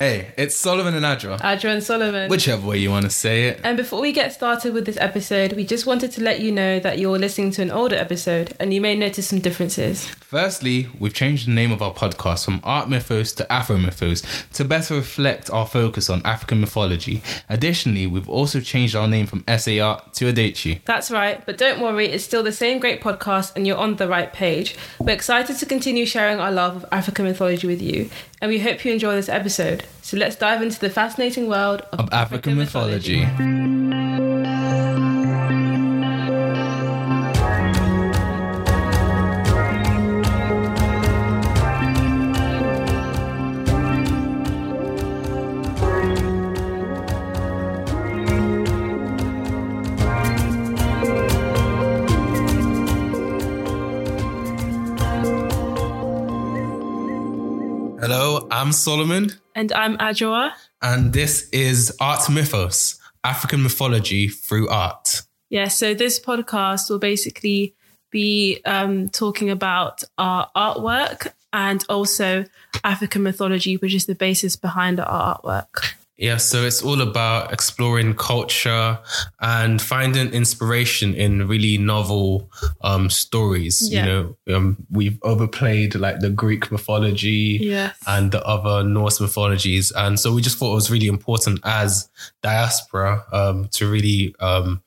Hey, it's Solomon and Adra. Adra and Solomon. Whichever way you want to say it. And before we get started with this episode, we just wanted to let you know that you're listening to an older episode and you may notice some differences. Firstly, we've changed the name of our podcast from Art Mythos to Afro Mythos to better reflect our focus on African mythology. Additionally, we've also changed our name from SA Art to Adechi. That's right, but don't worry, it's still the same great podcast and you're on the right page. We're excited to continue sharing our love of African mythology with you, and we hope you enjoy this episode. So let's dive into the fascinating world of, Of African mythology. Hello, I'm Solomon, And I'm Adjoa. and this is Art Mythos African mythology through art. Yeah, so this podcast will basically be um, talking about our artwork and also African mythology, which is the basis behind our artwork. Yeah, so it's all about exploring culture and finding inspiration in really novel um, stories. Yeah. You know, um, we've overplayed like the Greek mythology Yes. and the other Norse mythologies, and so we just thought it was really important as diaspora um, to really um,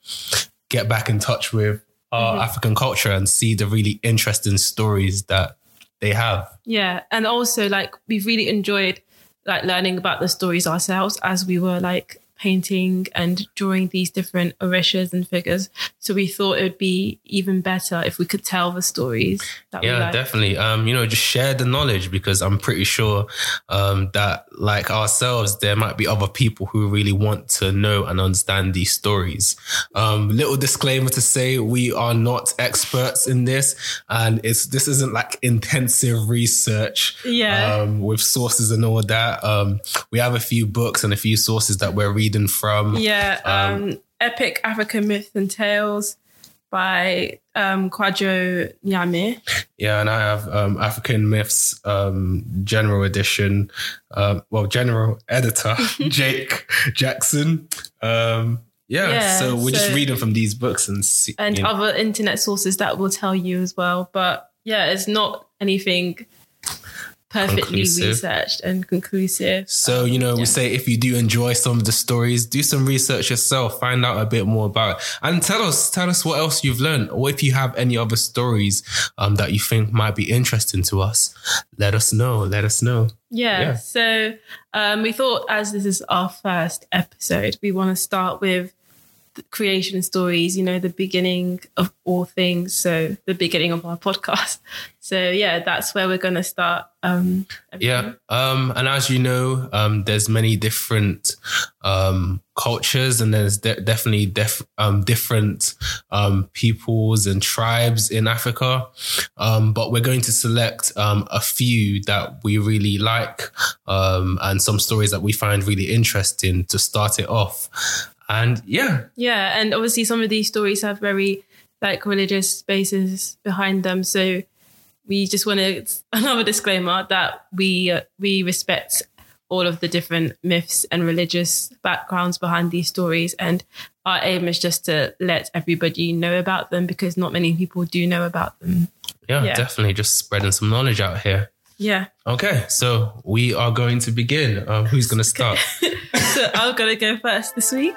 get back in touch with our Mm-hmm. African culture and see the really interesting stories that they have. Yeah, and also like we've really enjoyed like learning about the stories ourselves as we were like painting and drawing these different orishas and figures. So we thought it would be even better if we could tell the stories Yeah, definitely. Um, you know, just share the knowledge because I'm pretty sure um, that, like ourselves, there might be other people who really want to know and understand these stories. Um, little disclaimer to say we are not experts in this, and it's this isn't like intensive research. Yeah. Um, with sources and all that. Um, we have a few books and a few sources that we're reading from. Yeah, um, Epic African Myth and Tales by um, Kwadwo Nyame. Yeah, and I have um, African Myths um, General Edition. Um, well, General Editor Jake Jackson. Um, yeah, Yeah, so we're just so- reading from these books and see. and you know, other internet sources that will tell you as well. But yeah, it's not anything perfectly Conclusive. researched and conclusive. so you know, yeah. we say if you do enjoy some of the stories, do some research yourself, find out a bit more about, it. and tell us, tell us what else you've learned, or if you have any other stories um, that you think might be interesting to us, let us know. Let us know. Yeah. Yeah. So um, we thought, as this is our first episode, we want to start with creation stories. You know, the beginning of all things. So the beginning of our podcast. So yeah, that's where we're going to start. Um, Yeah. Um, and as you know, um, there's many different um, cultures and there's de- definitely def- um, different um, peoples and tribes in Africa. But we're going to select a few that we really like and some stories that we find really interesting to start it off. And yeah, Yeah, and obviously some of these stories have very like religious bases behind them. So we just want to another disclaimer that we uh, we respect all of the different myths and religious backgrounds behind these stories, and our aim is just to let everybody know about them because not many people do know about them. yeah, Yeah. definitely just spreading some knowledge out here. Yeah, Okay, so we are going to begin. Um, who's going to start? so I'm gonna go first this week.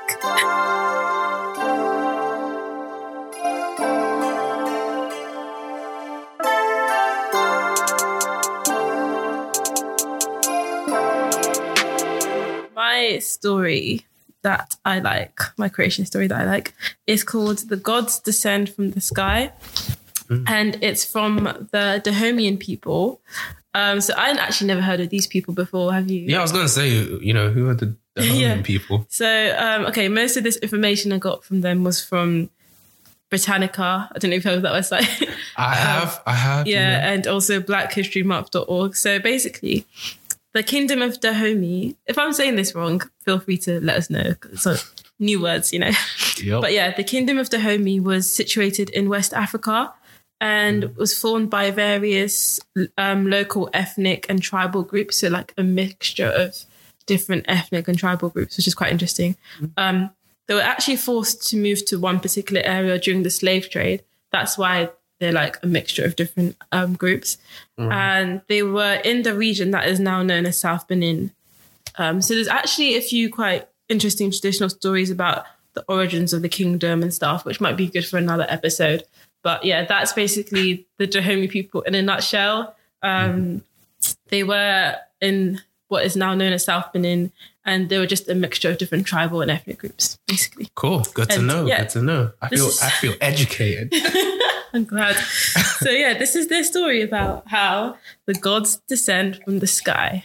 My story that I like, my creation story that I like, is called The Gods Descend from the Sky. And it's from the Dahomian people. Um, so I actually never heard of these people before. Have you? Yeah, I was going to say, you know, who are the, the Yeah. People? So, um, okay, most of this information I got from them was from Britannica. I don't know if you heard of that website. I have, I have. Um, yeah, and also blackhistorymonth.org. So basically, the Kingdom of Dahomey, if I'm saying this wrong, feel free to let us know. So new words, you know. Yep. But yeah, the Kingdom of Dahomey was situated in West Africa and was formed by various um, local ethnic and tribal groups. So, like a mixture of different ethnic and tribal groups, which is quite interesting. Um, they were actually forced to move to one particular area during the slave trade. That's why they're like a mixture of different um, groups. And they were in the region that is now known as South Benin. Um, so there's actually a few quite interesting traditional stories about the origins of the kingdom and stuff, which might be good for another episode. But yeah, that's basically the Dahomey people in a nutshell. Um, They were in what is now known as South Benin, and they were just a mixture of different tribal and ethnic groups, basically. Cool. Good to know. yeah, Good to know. I feel is- I feel educated. I'm glad. so yeah, this is their story about how the gods descend from the sky.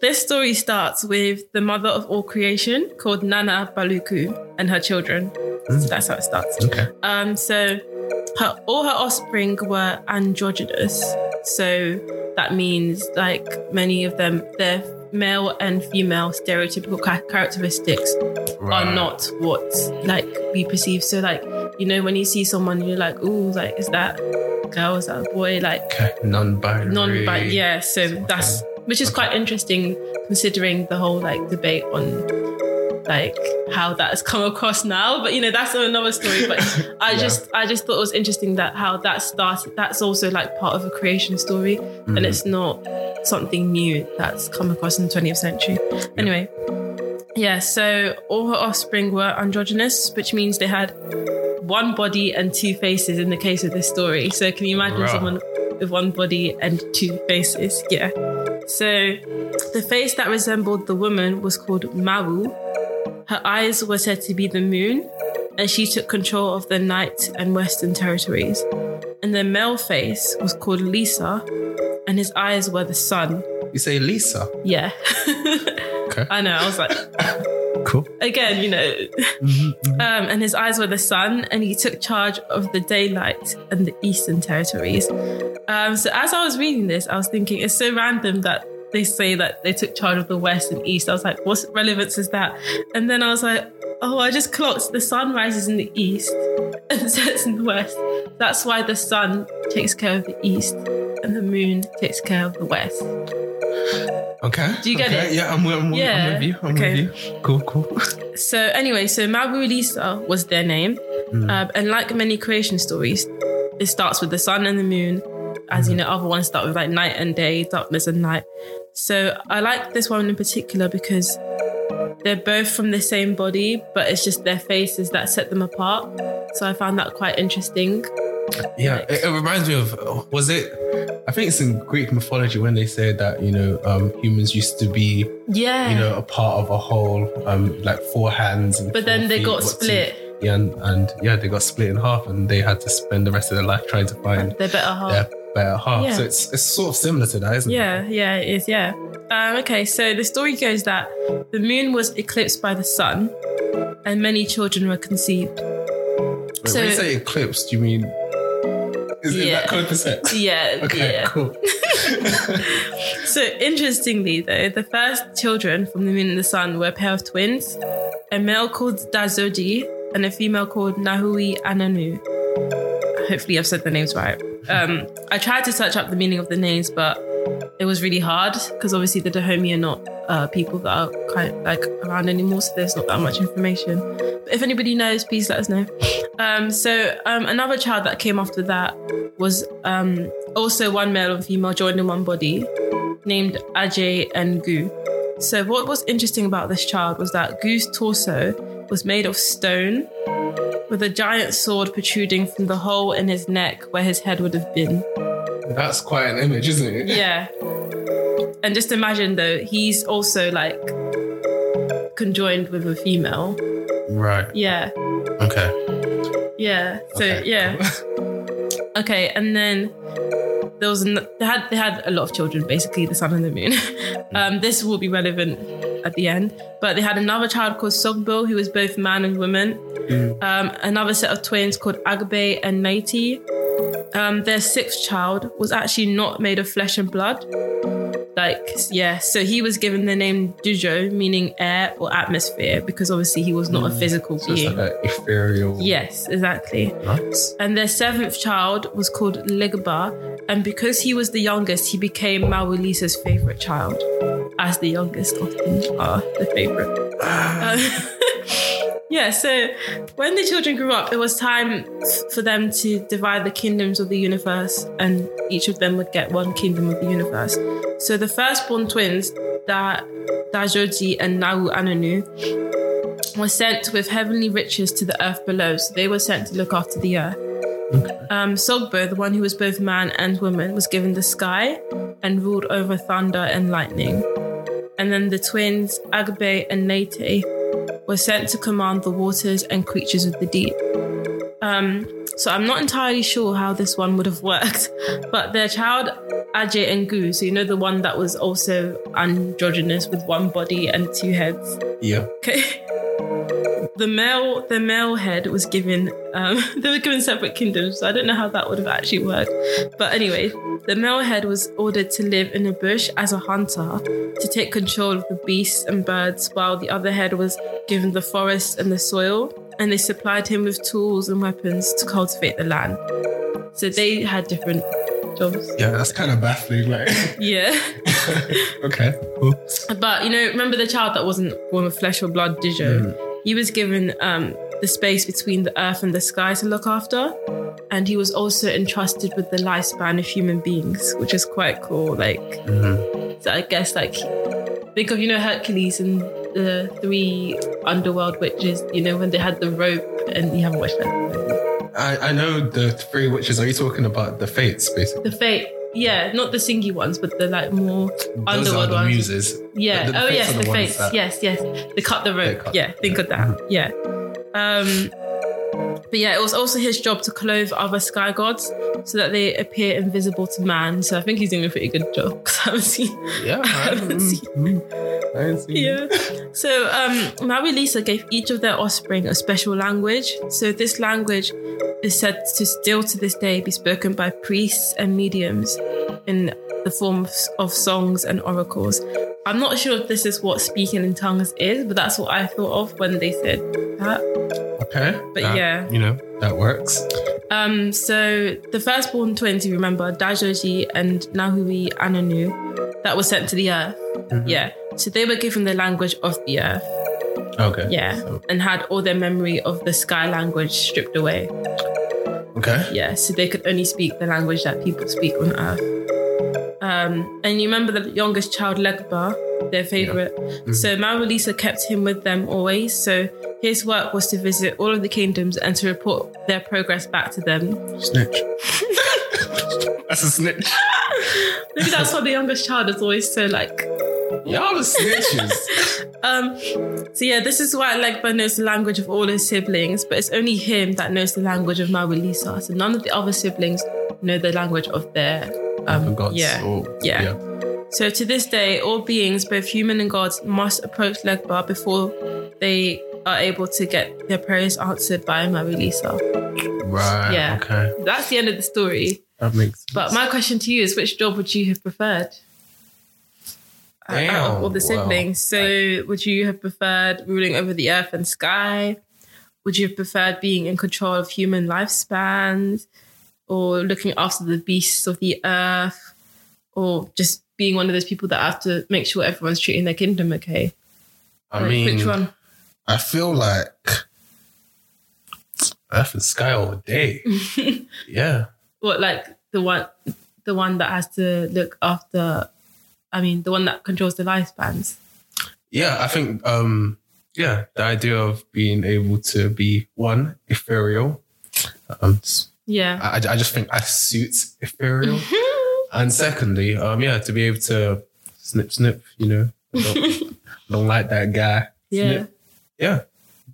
This story starts with the mother of all creation called Nana Buluku and her children. So that's how it starts. okay. Um, so her, all her offspring were androgynous. So that means like many of them, their male and female stereotypical ca- characteristics Right. are not what like we perceive. So like you know when you see someone, you're like, ooh, like is that a girl? Is that a boy? Like Okay. Non-binary. non but yeah. So that's which is quite interesting considering the whole like debate on like how that has come across now. But you know that's another story. But I Yeah. just I just thought it was interesting that how that started. That's also like part of a creation story, Mm-hmm. and it's not something new that's come across in the 20th century. Anyway. Yeah, so all her offspring were androgynous, which means they had one body and two faces in the case of this story. So can you imagine someone with one body and two faces? Yeah. So the face that resembled the woman was called Mawu. Her eyes were said to be the moon, and she took control of the night and western territories. And the male face was called Lisa, and his eyes were the sun. You say Lisa. Yeah. Okay. I know. I was like, Cool. again, you know, um, and his eyes were the sun, and he took charge of the daylight and the eastern territories. Um, so as I was reading this, I was thinking it's so random that they say that they took charge of the west and east. I was like, what relevance is that? And then I was like, oh, I just clocked the sun rises in the east and sets in the west. That's why the sun takes care of the east and the moon takes care of the west. Okay. Do you get okay. it? Yeah, I'm, I'm, Yeah. I'm with you. I'm Okay. with you. Cool, cool. So anyway, so Mawu Lisa was their name, um, and like many creation stories, it starts with the sun and the moon, as you know. Other ones start with like night and day, darkness and night. So I like this one in particular because they're both from the same body, but it's just their faces that set them apart. So I found that quite interesting. Yeah, it, it reminds me of was it? I think it's in Greek mythology when they say that you know um, humans used to be Yeah. you know a part of a whole, um, like four hands. And but then they feet, got split. two- yeah, and, and yeah, they got split in half, and they had to spend the rest of their life trying to find They're better half. their better half. Yeah. So it's it's sort of similar to that, isn't it? Yeah, yeah, it is. Yeah. Um, okay, so the story goes that the moon was eclipsed by the sun, and many children were conceived. Wait, So- when you say eclipsed, do you mean is, Yeah. that code sex? Yeah, Okay, yeah. cool. So interestingly, though, the first children from the moon and the sun were a pair of twins, a male called Dazodi and a female called Nahui Ananu. Hopefully, I've said the names right. Um, I tried to search up the meaning of the names, but it was really hard because obviously the Dahomey are not uh, people that are kind of like around anymore, so there's not that much information. But if anybody knows, please let us know. Um, so um, another child that came after that was um, also one male and female joined in one body, named Ajay and Gu. So what was interesting about this child was that Gu's torso was made of stone, with a giant sword protruding from the hole in his neck where his head would have been. That's quite an image, isn't it? Yeah. And just imagine though, he's also like conjoined with a female. Right. Yeah. Okay. Yeah. So Okay, yeah. Okay, and then there was an, they had they had a lot of children, basically the sun and the moon. um, this will be relevant at the end, but they had another child called Sogbo, who was both man and woman. Um, another set of twins called Agbe and Naiti. Um, their sixth child was actually not made of flesh and blood. Like, yeah, so he was given the name Dujo, meaning air or atmosphere, because obviously he was not a physical So being. like ethereal. Yes, exactly. Nice. And their seventh child was called Legba, and because he was the youngest, he became Mawulisa's favorite child. as the youngest often are the favorite. Uh, yeah, so when the children grew up, it was time for them to divide the kingdoms of the universe, and each of them would get one kingdom of the universe. So the firstborn twins, da- Dajoji and Nau Ananu, were sent with heavenly riches to the earth below. So they were sent to look after the earth. Um, Sogbo, the one who was both man and woman, was given the sky and ruled over thunder and lightning. And then the twins, Agbe and Nate, were sent to command the waters and creatures of the deep. Um, so I'm not entirely sure how this one would have worked, but their child Ajay and Gu, so you know the one that was also androgynous with one body and two heads. Yeah. Okay. The male, the male head was given. Um, they were given separate kingdoms, so I don't know how that would have actually worked. But anyway, the male head was ordered to live in a bush as a hunter to take control of the beasts and birds, while the other head was given the forest and the soil, and they supplied him with tools and weapons to cultivate the land. So they had different jobs. Yeah, that's kind of baffling. Like, Yeah. okay, cool. But you know, remember the child that wasn't born with flesh or blood, Dijo? He was given um, the space between the earth and the sky to look after, and he was also entrusted with the lifespan of human beings, which is quite cool. Like, so I guess like think of you know Hercules and the three underworld witches. You know when they had the rope, and you haven't watched that. I, I know the three witches. Are you talking about the fates, basically? The fate. Yeah, not the singy ones, but the like more Those underworld the ones. muses. Yeah. The- the oh yes, the, the fates. that- Yes, yes. They cut the rope. cut- yeah, think of that. Yeah. Um but yeah, it was also his job to clothe other sky gods so that they appear invisible to man. So I think he's doing a pretty good job because I haven't seen. Yeah, I haven't mm, mm, seen- mm. I haven't seen. Yeah. So um, Mawu Lisa gave each of their offspring a special language. So this language is said to still to this day be spoken by priests and mediums in the form of, of songs and oracles. I'm not sure if this is what speaking in tongues is, but that's what I thought of when they said that. Okay, But that- yeah. you know that works. Um, so the firstborn twins, you remember, Dajoji and Nahui Ananu, that was sent to the earth. Yeah. So they were given the language of the earth. Okay. Yeah. So- And had all their memory of the sky language stripped away. okay. Yeah. So they could only speak the language that people speak on earth. Um, and you remember the youngest child, Legba, their favorite. So Mawulisa kept him with them always. So his work was to visit all of the kingdoms and to report their progress back to them. Snitch. That's a snitch. Maybe that's why the youngest child is always so like. Y'all are snitches. Um, so yeah, this is why Legba knows the language of all his siblings, but it's only him that knows the language of Mawulisa. So none of the other siblings know the language of their um, gods. yeah. or- Yeah. So to this day, all beings, both human and gods, must approach Legba before they are able to get their prayers answered by Mawulisa. Right. Yeah. Okay. That's the end of the story. That makes. Sense. But my question to you is, which job would you have preferred? Out of Damn, all the siblings. so, would you have preferred ruling over the earth and sky? Would you have preferred being in control of human lifespans, or looking after the beasts of the earth, or just being one of those people that have to make sure everyone's treating their kingdom okay? I Like, mean, which one? I feel like Earth and sky all day. yeah. What like the one, the one that has to look after? I mean, the one that controls the lifespans. Yeah, I think um yeah, the idea of being able to be one ethereal. Um Yeah. I, I just think I suits ethereal. and secondly, um yeah, to be able to snip snip, you know. I don't, don't like that guy. Yeah. Snip. Yeah.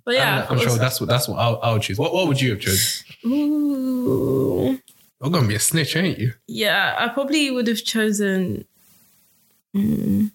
But yeah, I'm, I'm sure that's what that's what I'll, I'll choose. What what would you have chosen? Ooh. You're gonna be a snitch, ain't you? Yeah, I probably would have chosen. Mm,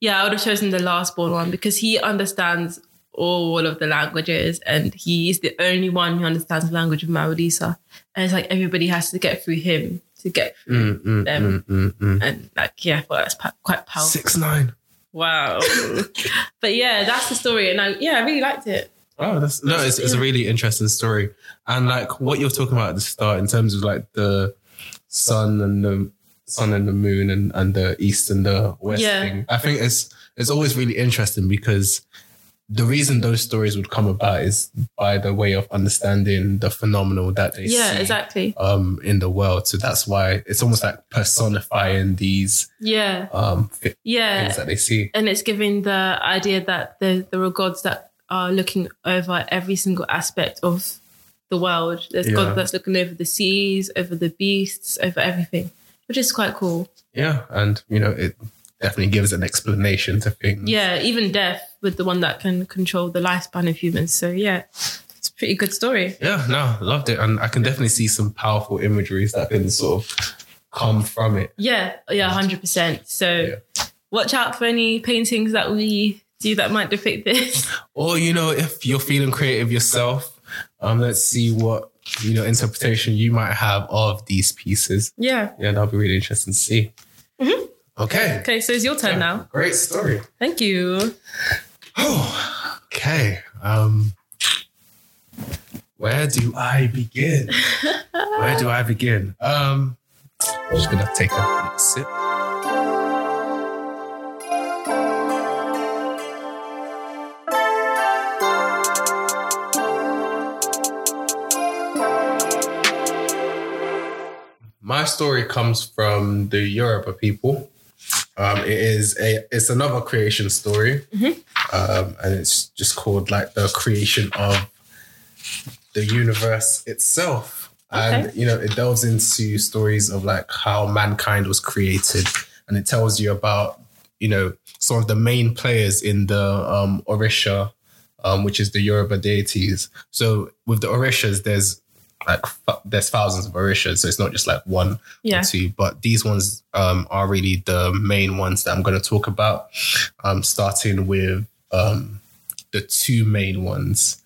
yeah, I would have chosen the last born one because he understands all of the languages and he's the only one who understands the language of Maudisa. And it's like everybody has to get through him to get through. Mm, mm, Them. mm, mm, mm. And like, yeah, well, that's quite powerful. Six nine. Wow. but yeah, that's the story. And I, yeah, I really liked it. Oh, that's no, it's, it's a really interesting story. And like what you're talking about at the start in terms of like the sun and the sun and the moon and, and the east and the west Yeah. thing. I think it's it's always really interesting because the reason those stories would come about is by the way of understanding the phenomenal that they Yeah, see exactly. um in the world. So that's why it's almost like personifying these Yeah, um thi- yeah. things that they see. and it's giving the idea that there, there are gods that are looking over every single aspect of the world. There's Yeah. God that's looking over the seas, over the beasts, over everything, which is quite cool. Yeah, and you know it definitely gives an explanation to things. Yeah, even death with the one that can control the lifespan of humans. So yeah, it's a pretty good story. Yeah, no, loved it, and I can definitely see some powerful imageries that can sort of come from it. Yeah, yeah, hundred percent. So Yeah. watch out for any paintings that we do that might depict this. Or you know, if you're feeling creative yourself, um, let's see what you know interpretation you might have of these pieces. Yeah. Yeah, that'll be really interesting to see. Okay, Okay, so it's your turn now. great story. Thank you. Okay. Um, where do I begin? where do I begin? Um, I'm just gonna take a sip. My story comes from the Yoruba people. Um, it is a it's another creation story, um, and it's just called like the creation of the universe itself. And you know, it delves into stories of like how mankind was created, and it tells you about you know some of the main players in the um, Orisha, um, which is the Yoruba deities. So with the Orishas, there's like th- there's thousands of Orishas, so it's not just like one Yeah. or two, but these ones um, are really the main ones that I'm going to talk about. Um, starting with um, the two main ones.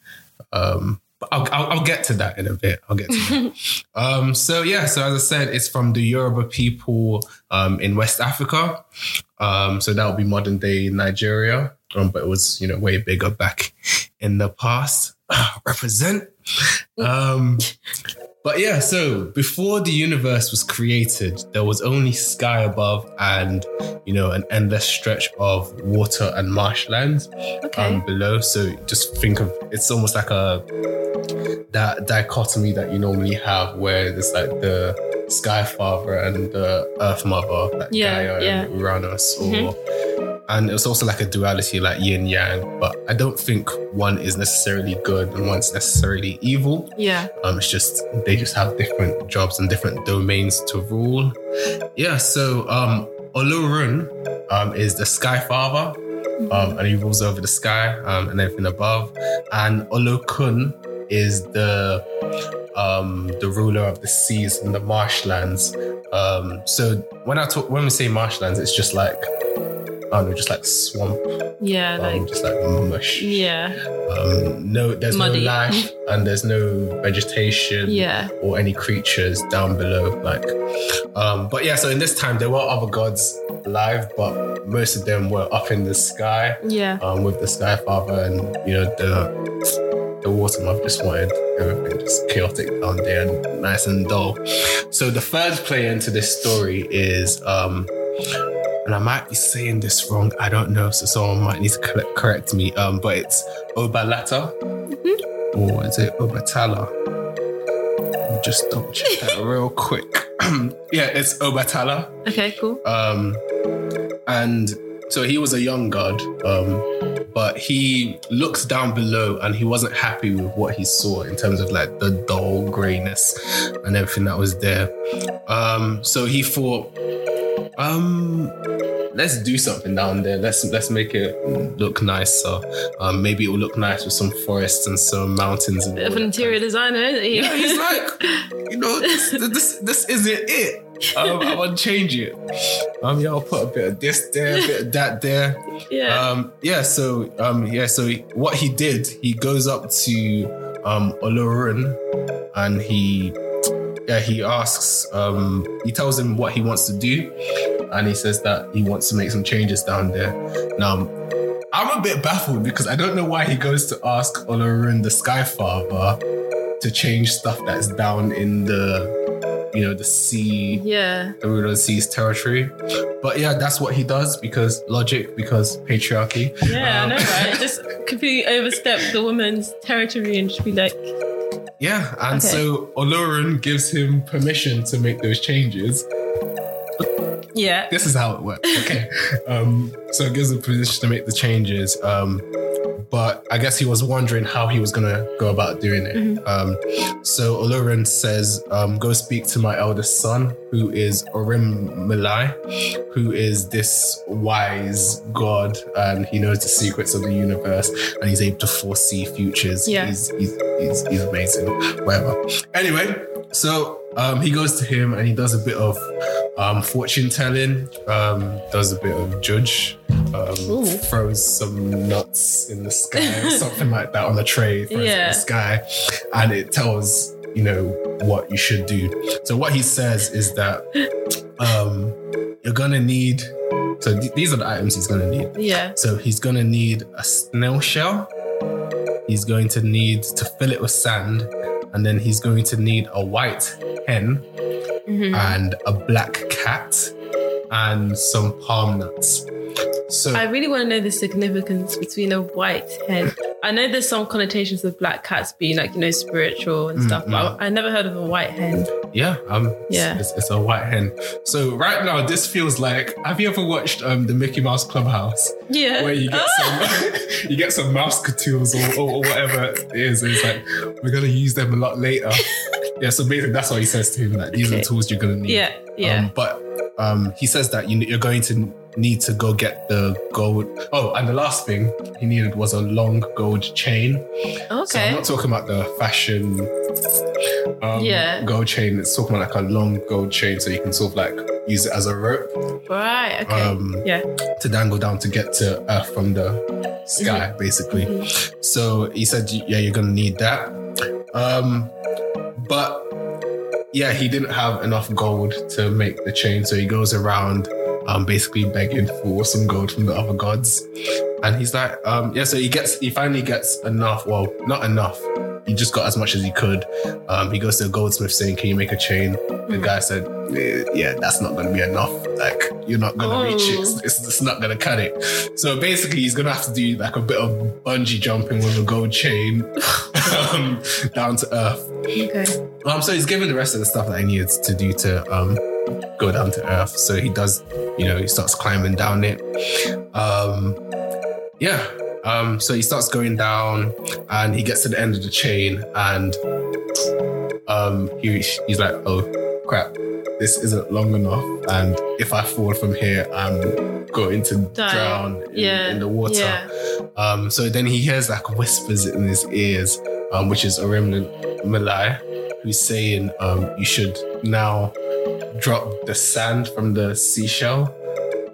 Um, but I'll, I'll, I'll get to that in a bit. I'll get to that. um, so yeah, so as I said, it's from the Yoruba people um, in West Africa. Um, so that would be modern day Nigeria, um, but it was you know way bigger back in the past. Represent. Um, but yeah, so before the universe was created, there was only sky above and, you know, an endless stretch of water and marshlands Okay. um, below. So just think of it's almost like a that dichotomy that you normally have where there's like the sky father and the earth mother, like Yeah, Gaia yeah. and Uranus, or Mhm. And it's also like a duality like yin yang. But I don't think one is necessarily good and one's necessarily evil. yeah. Um, it's just they just have different jobs and different domains to rule. Yeah, so um, Olorun um, is the Sky Father, um, and he rules over the sky um, and everything above. And Olokun is the um, the ruler of the seas and the marshlands. Um, so when I talk, when we say marshlands, it's just like I don't know, just like swamp, Yeah. um, Like. just like mush. Yeah. Um, no, there's Muddy. no life and there's no vegetation Yeah. or any creatures down below. Like, um, but yeah. So in this time, there were other gods alive, but most of them were up in the sky Yeah. um, with the Sky Father, and you know the the Water Mother just wanted everything just chaotic down there and nice and dull. So the third player into this story is. Um, and I might be saying this wrong. I don't know, so someone might need to correct, me. Um, but it's Obalata, or is it Obatala? Just double check that real quick. yeah, it's Obatala. Okay. Cool. Um, and so he was a young god, um, but he looks down below and he wasn't happy with what he saw in terms of like the dull grayness and everything that was there. Um, so he thought, um, let's do something down there. Let's let's make it look nicer. Um, maybe it will look nice with some forests and some mountains and Bit of an interior designer, isn't he? yeah, he's like, you know, this this, this isn't it. Um, I want to change it. Um, yeah, I'll put a bit of this there, a bit of that there. yeah. Um, yeah, so um, yeah, so he- what he did, he goes up to um Olorun and he yeah, he asks, um, he tells him what he wants to do, and he says that he wants to make some changes down there. Now, I'm a bit baffled because I don't know why he goes to ask Olorun, the Sky Father, to change stuff that's down in the you know, the sea, Yeah. the ruler sea's territory. But yeah, that's what he does because logic, because patriarchy. Yeah, Um, I know, right? Just completely overstep the woman's territory and just be like, Yeah, and Okay. so Olorun gives him permission to make those changes. yeah. This is how it works. Okay. um, so it gives him permission to make the changes. Um, but I guess he was wondering how he was gonna go about doing it. Mm-hmm. Um, so Olorun says, um, "Go speak to my eldest son, who is Orim Malai, who is this wise god, and he knows the secrets of the universe, and he's able to foresee futures. Yeah. He's, he's, he's, he's amazing. Whatever. Anyway, so um, he goes to him and he does a bit of um, fortune telling, um, does a bit of judge, um, throws some nuts in the sky or something like that on the tray, throws it in the sky, and it tells you know what you should do. So what he says is that um, you're gonna need. So th- these are the items he's gonna need. Yeah. So he's gonna need a snail shell. He's going to need to fill it with sand, and then he's going to need a white hen Mhm. and a black cat and some palm nuts. So I really want to know the significance between a white hen. I know there's some connotations of black cats being like, you know, spiritual and stuff, but I, I never heard of a white hen. yeah, um, Yeah. it's, it's a white hen. So right now, this feels like. Have you ever watched um the Mickey Mouse Clubhouse? Yeah. where you get some you get some mouse or, or, or whatever it is. And it's like we're gonna use them a lot later. yeah, so basically that's what he says to him. That these are the tools you're gonna need. yeah. Yeah. Um, but um, he says that you, you're going to need to go get the gold. Oh, and the last thing he needed was a long gold chain. Okay. So I'm not talking about the fashion um, Yeah. gold chain. It's talking about like a long gold chain, so you can sort of like use it as a rope right. Okay. um, yeah. to dangle down to get to Earth from the sky, Mm-hmm. basically. So he said, yeah, you're gonna need that. Um, but yeah, he didn't have enough gold to make the chain, so he goes around um, basically begging for some gold from the other gods. And he's like, um, yeah, so he gets, he finally gets enough. Well, not enough. He just got as much as he could. Um, he goes to a goldsmith saying, "Can you make a chain?" The guy said, "Eh, "Yeah, that's not going to be enough. Like, you're not going to reach it. Oh. It's, it's, it's not going to cut it." So basically, he's going to have to do like a bit of bungee jumping with a gold chain um, down to earth. Okay. Um, so he's given the rest of the stuff that he needs to do to um, go down to earth. So he does, you know, he starts climbing down it. Um, yeah. Um, so he starts going down and he gets to the end of the chain and um, he, he's like, oh crap, this isn't long enough. And if I fall from here, I'm going to Die. drown in, Yeah. in the water. Yeah. Um, so then he hears like whispers in his ears, um, which is Orem Malai, who's saying um, you should now drop the sand from the seashell.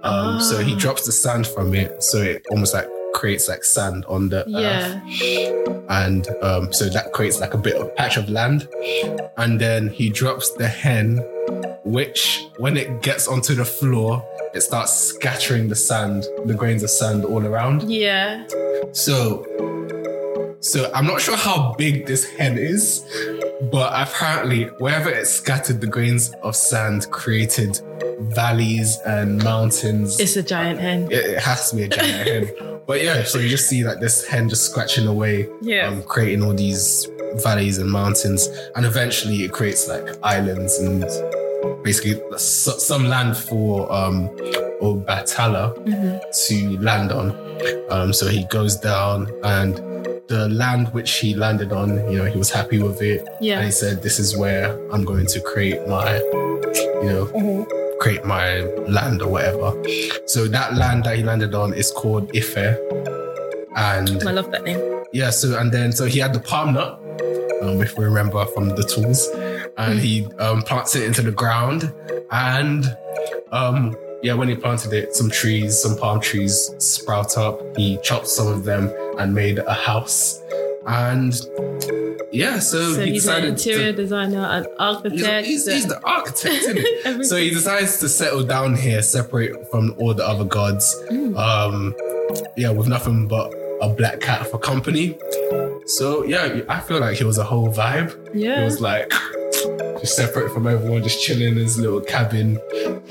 Um, So he Ah. drops the sand from it, so it almost like creates like sand on the earth and um, so that creates like a bit of patch of land and then he drops the hen which when it gets onto the floor it starts scattering the sand the grains of sand all around Yeah. so so i'm not sure how big this hen is but apparently wherever it scattered the grains of sand created valleys and mountains It's a giant hen. it, it has to be a giant hen. But yeah, so you just see like this hen just scratching away, Yeah. um, creating all these valleys and mountains, and eventually it creates like islands and basically some land for um Obatala Mhm. to land on. Um, so he goes down and the land which he landed on, you know, he was happy with it. Yeah. And he said, This is where I'm going to create my, you know, Mhm. Create my land or whatever. So that land that he landed on is called Ife. And I love that name. yeah, so and then so he had the palm nut, um, if we remember from the tools, and he um, plants it into the ground, and um, yeah, when he planted it, some trees, some palm trees sprout up. He chopped some of them and made a house, and yeah, so, So he he's an interior to. designer, an architect. he's, he's the architect, isn't it? So he decides to settle down here, separate from all the other gods. Mm. Um, yeah, with nothing but a black cat for company. So yeah, I feel like he was a whole vibe. It yeah. was like, just separate from everyone, just chilling in his little cabin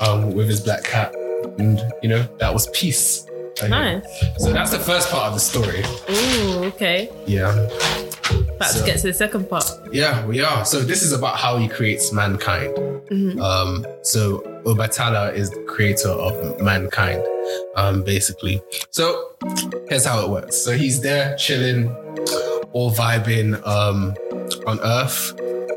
um, with his black cat. And, you know, that was peace. Nice. So that's the first part of the story. Ooh, okay. Yeah. About So- to get to the second part. Yeah, we are. So this is about how he creates mankind. Mhm. Um, so Obatala is the creator of mankind, um, basically. So here's how it works. So he's there chilling, all vibing um, on Earth.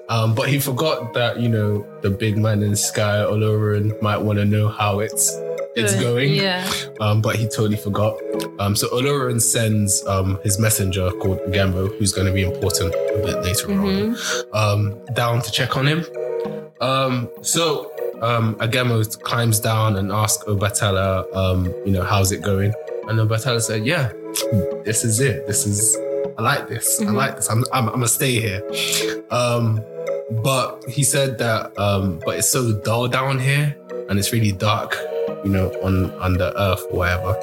Um, but he forgot that, you know, the big man in the sky, Olorun, might want to know how it's it's going Yeah. um, but he totally forgot. Um, so Olorun sends um, his messenger called Gambo, who's going to be important a bit later Mhm. on, um, down to check on him. Um, so um, Agemo climbs down and asks Obatala, um, you know, how's it going? And Obatala said, yeah, this is it. This is, I like this. I Mhm. like this. I'm, I'm, I'm going to stay here. Um, but he said that, um, but it's so dull down here and it's really dark, you know, on, on the earth or whatever.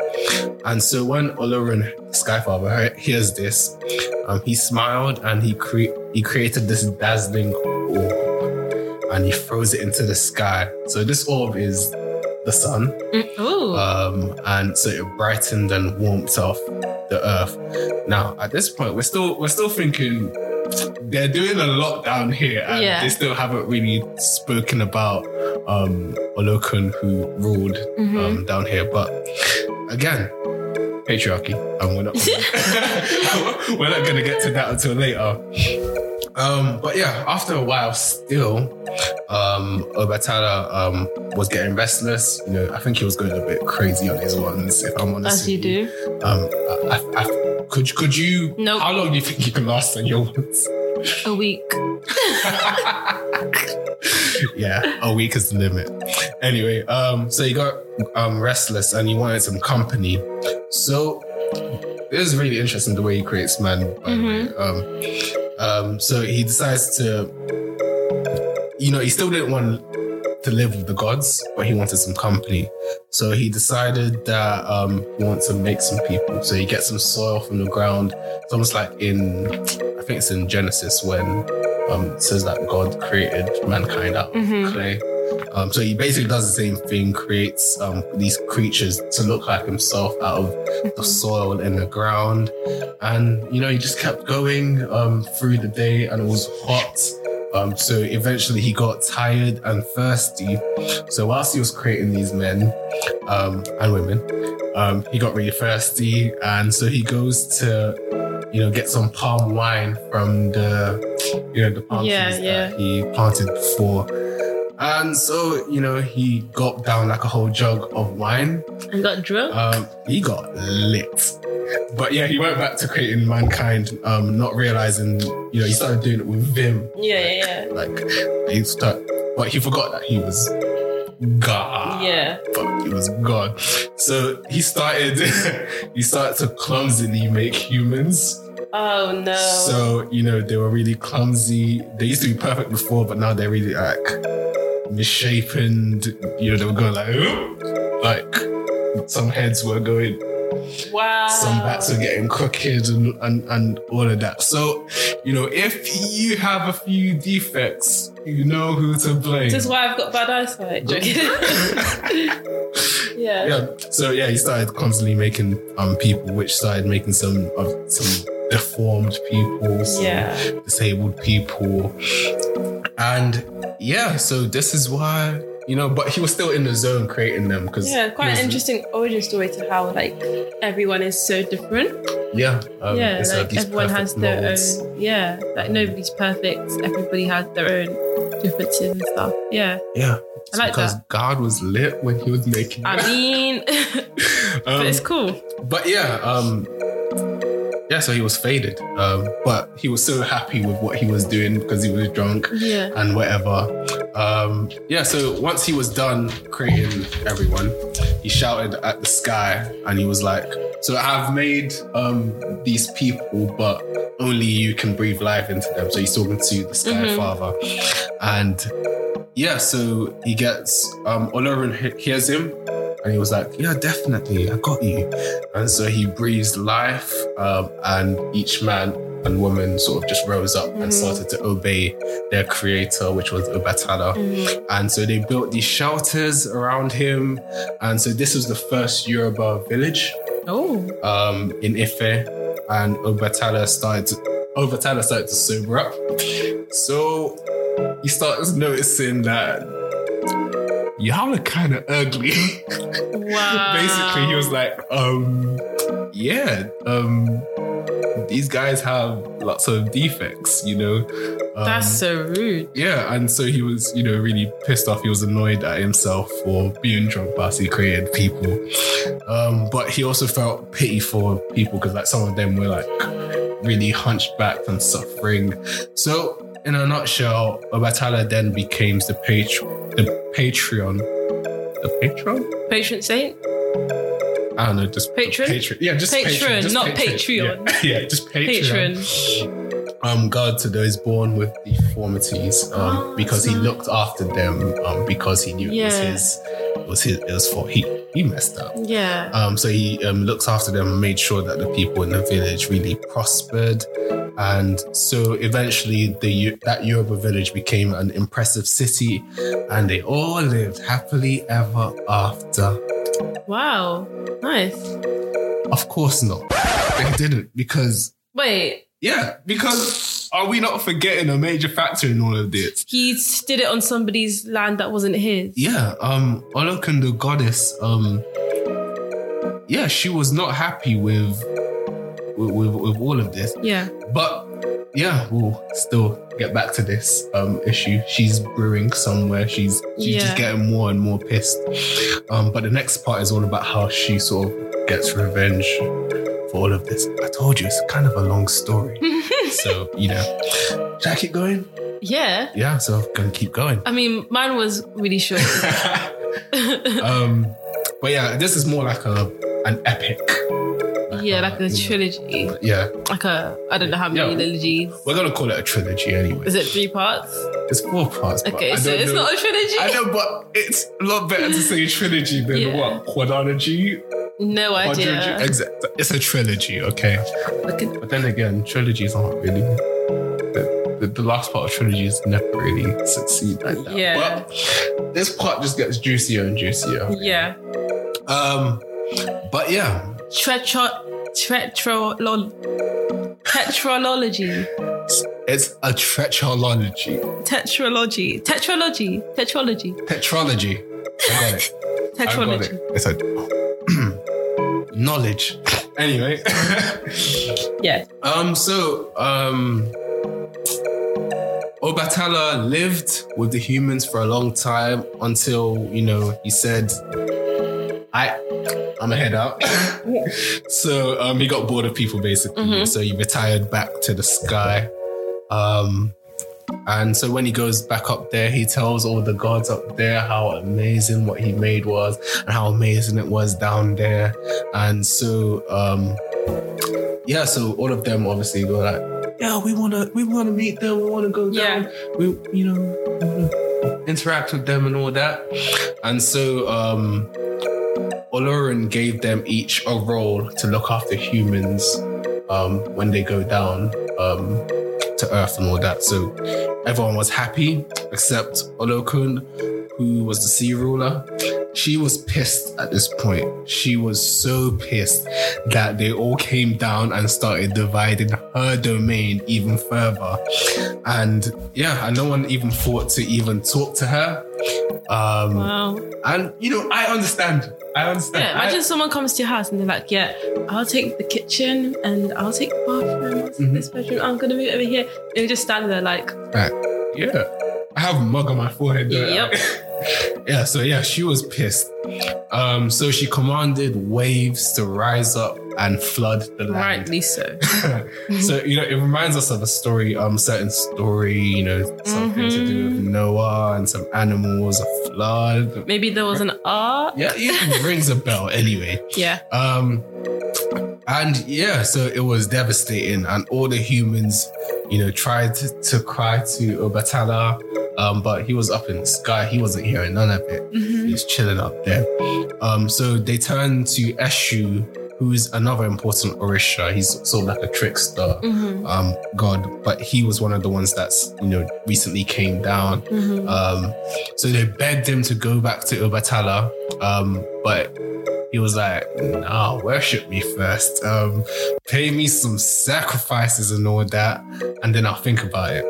And so when Olorun Skyfather he- hears this, um, he smiled and he cre- he created this dazzling orb and he throws it into the sky. So this orb is the sun, Mm, um, and so it brightened and warmed off the earth. Now at this point, we're still we're still thinking they're doing a lot down here, and Yeah. they still haven't really spoken about um, Olokun who ruled Mhm. um, down here. But again, patriarchy, and we're not we're not gonna get to that until later. Um, but yeah, after a while, still, um, Obatala um, was getting restless. You know, I think he was going a bit crazy on his ones. If I'm honest, As you do. Um, I, I, I, could could you? Nope. How long do you think you can last on your ones? A week. yeah, a week is the limit. Anyway, um, so you got um restless and you wanted some company. So this is really interesting the way he creates man. By the way, um, um, so he decides to, you know, he still didn't want to live with the gods, but he wanted some company. So he decided that um, he wants to make some people. So he gets some soil from the ground. It's almost like in, I think it's in Genesis when um, it says that God created mankind out of Mhm. clay. Um, so he basically does the same thing, creates um, these creatures to look like himself out of the soil in the ground. And, you know, he just kept going um, through the day and it was hot. Um, so eventually he got tired and thirsty. So whilst he was creating these men um, and women, um, he got really thirsty. And so he goes to, you know, get some palm wine from the, you know, the palm Yeah, trees yeah. that he planted before. And so, you know, he gulped down like a whole jug of wine. And got drunk. Um, he got lit. But yeah, he went back to creating mankind, um, not realizing, you know, he started doing it with Vim. yeah, yeah, yeah. Like, he start, but he forgot that he was God. yeah. Yeah. But he was God. So he started, he started to clumsily make humans. Oh no. So, you know, they were really clumsy. They used to be perfect before, but now they're really like misshapen. You know, they were going like, "Huh?" like some heads were going, wow. some bats are getting crooked and, and, and all of that. So, you know, if you have a few defects, you know who to blame. This is why I've got bad eyesight. Yeah. yeah. So yeah, he started constantly making um people, which started making some of some deformed people, some Yeah. disabled people, and yeah. So this is why you know, but he was still in the zone creating them because Yeah, quite an interesting origin story to how like everyone is so different. Yeah, um, yeah, it's like these everyone has their molds. own. Yeah, like nobody's perfect. Everybody has their own differences and stuff. Yeah, Yeah, I like because God was lit when he was making. I it. mean, but Um, it's cool. But yeah, um, yeah. So he was faded, um, but he was so happy with what he was doing because he was drunk Yeah, and whatever. Um, yeah. So once he was done creating everyone, he shouted at the sky and he was like, "So I've made um, these people, but only you can breathe life into them." So he's talking to the Sky Mhm. Father, and yeah. So he gets um, Olorun he- hears him And he was like, Yeah, definitely, I got you. And so he breathed life, um, and each man and woman sort of just rose up Mhm. and started to obey their creator, which was Obatala. Mhm. And so they built these shelters around him. And so this was the first Yoruba village Oh. um, in Ife. And Obatala started to, Obatala started to sober up. So he starts noticing that y'all are kind of ugly. Wow. Basically, he was like, um, yeah, um, these guys have lots of defects, you know. Um, That's so rude. yeah, and so he was, you know, really pissed off. He was annoyed at himself for being drunk past he created people. Um, but he also felt pity for people because, like, some of them were like really hunchbacked and suffering. So, in a nutshell, Obatala then became the page, the Patreon, the patron. Patron saint? I don't know, just Patron? Patron. Yeah, just Patron, patron, just not patron. Patreon. Yeah, yeah just patron. Patron. um, God to those born with deformities um, Oh, because he nice. looked after them um, because he knew it was his it was his it was for he he messed up. Yeah. Um, so he um, looks after them and made sure that the people in the village really prospered. And so eventually, the that Yoruba village became an impressive city, and they all lived happily ever after. Wow. Nice. Of course not, they didn't because Wait, yeah, because are we not forgetting a major factor in all of this? he did it on somebody's land that wasn't his. Yeah, um, Olokun the goddess, um, yeah, she was not happy with with, with, with all of this. Yeah. But yeah, we'll still get back to this um, issue. She's brewing somewhere. She's she's Yeah. just getting more and more pissed. Um, but the next part is all about how she sort of gets revenge for all of this. I told you it's kind of a long story. so you know, should I keep going? yeah. Yeah, so I'm gonna keep going. I mean, mine was really short. um, but yeah, this is more like a an epic. yeah, like a know, trilogy. Yeah, Like a, I don't know how many Yeah. trilogies. we're gonna call it a trilogy anyway. Is it three parts? It's four parts. Okay, so it's know- not a trilogy? I know, but it's a lot better to say trilogy than Yeah. what quadrilogy. No idea. Quadrilogy. Exact. It's a trilogy, okay. But then again, trilogies aren't really. The, the, the last part of trilogies never really succeed like that. Yeah. But this part just gets juicier and juicier. yeah. Um, but yeah, Tretro, tretrolol, tetralogy, it's a tretrology. tetralogy, tetralogy, tetralogy, Tetralogy. I got it. I got tetralogy. it. It's a knowledge. Anyway. Yeah. Um, so, um, Obatala lived with the humans for a long time until, you know, he said, I, I'm a head out. so, um, he got bored of people basically. Mhm. So he retired back to the sky. Um, and so when he goes back up there, he tells all the gods up there how amazing what he made was and how amazing it was down there. And so, um, yeah, so all of them obviously go like, yeah, we wanna, we wanna meet them, we wanna go down, Yeah. we, you know, interact with them and all that. And so, um, Olorun gave them each a role to look after humans, um, when they go down, um, to Earth and all that. So everyone was happy except Olokun, who was the sea ruler. She was pissed at this point. She was so pissed that they all came down and started dividing her domain even further. And yeah, and no one even thought to even talk to her. Um, Wow. and you know, I understand. I understand. Yeah. I- Imagine someone comes to your house and they're like, "Yeah, I'll take the kitchen and I'll take the bathroom. I'll take Mhm. this bedroom. I'm gonna move over here." And you just stand there like, Yeah. I have a mug on my forehead. I? Yep. yeah, so yeah, she was pissed. Um, so she commanded waves to rise up and flood the land. rightly so. so, you know, it reminds us of a story, um, certain story, you know, something to do with Noah and some animals, a flood. Maybe there was an R. Yeah, it rings a bell anyway. Yeah. Um, and yeah, so it was devastating, and all the humans, you know, tried to, to cry to Obatala, Um, but he was up in the sky. He wasn't hearing none of it. Mhm. He was chilling up there. Um, so they turn to Eshu, who's another important Orisha. He's sort of like a trickster Mhm. um, god, but he was one of the ones that's you know recently came down. Mhm. Um, so they begged him to go back to Obatala, um, but he was like, "Nah, worship me first. Um, pay me some sacrifices and all that, and then I'll think about it."